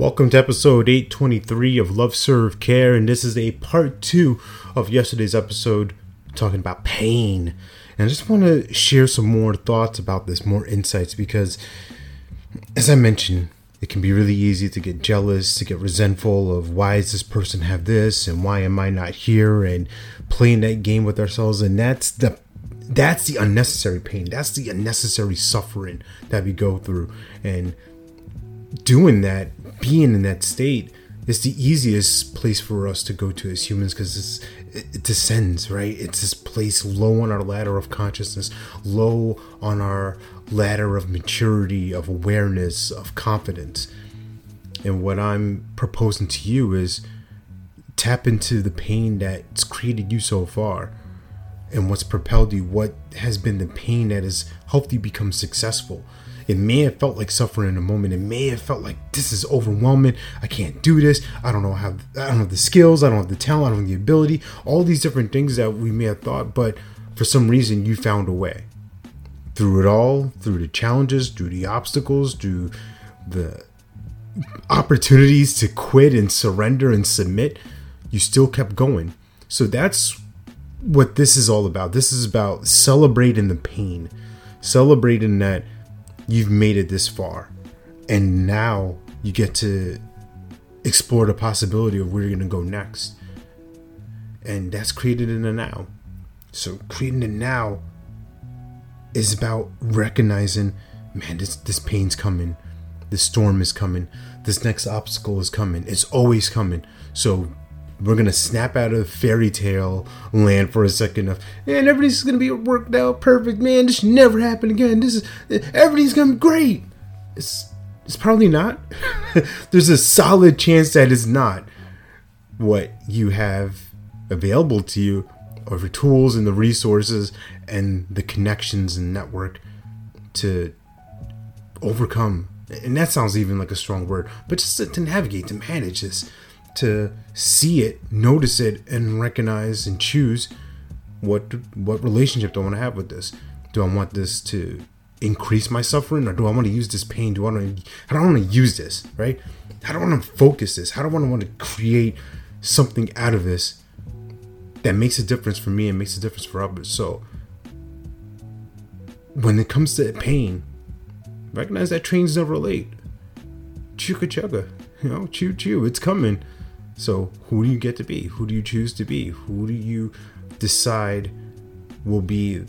Welcome to episode 823 of Love Serve Care, and this is a part two of yesterday's episode talking about pain. And I just want to share some more thoughts about this, more insights, because as I mentioned, it can be really easy to get jealous, to get resentful of why does this person have this and why am I not here and playing that game with ourselves and that's the that's the unnecessary pain. That's the unnecessary suffering that we go through. And doing that being in that state is the easiest place for us to go to as humans because it descends, right? It's this place low on our ladder of consciousness, low on our ladder of maturity, of awareness, of confidence. And what I'm proposing to you is tap into the pain that's created you so far and what's propelled you, what has been the pain that has helped you become successful it may have felt like suffering in a moment. It may have felt like this is overwhelming. I can't do this. I don't know how. I don't have the skills. I don't have the talent. I don't have the ability. All these different things that we may have thought, but for some reason you found a way through it all, through the challenges, through the obstacles, through the opportunities to quit and surrender and submit. You still kept going. So that's what this is all about. This is about celebrating the pain, celebrating that you've made it this far. And now you get to explore the possibility of where you're going to go next. And that's created in the now. So creating the now is about recognizing, man, this this pain's coming. This storm is coming. This next obstacle is coming. It's always coming. So we're gonna snap out of fairy tale land for a second of and everything's gonna be worked out perfect man. This should never happen again. This is everything's gonna be great. It's it's probably not. There's a solid chance that it's not what you have available to you or the tools and the resources and the connections and network to overcome. And that sounds even like a strong word but just to, to navigate to manage this to see it, notice it, and recognize and choose what what relationship do I want to have with this. Do I want this to increase my suffering, or do I want to use this pain? Do I want to? I want to use this? Right? How do I want to focus this? How do I want to want to create something out of this that makes a difference for me and makes a difference for others? So when it comes to pain, recognize that trains never late. Chugga chugga, you know, choo choo, it's coming. So, who do you get to be? Who do you choose to be? Who do you decide will be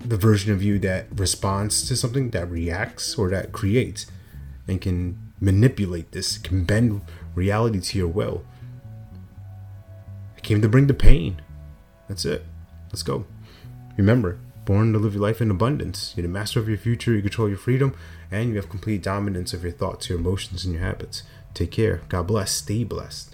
the version of you that responds to something, that reacts, or that creates, and can manipulate this, can bend reality to your will? I came to bring the pain. That's it. Let's go. Remember, born to live your life in abundance. You're the master of your future, you control your freedom, and you have complete dominance of your thoughts, your emotions, and your habits. Take care. God bless. Stay blessed.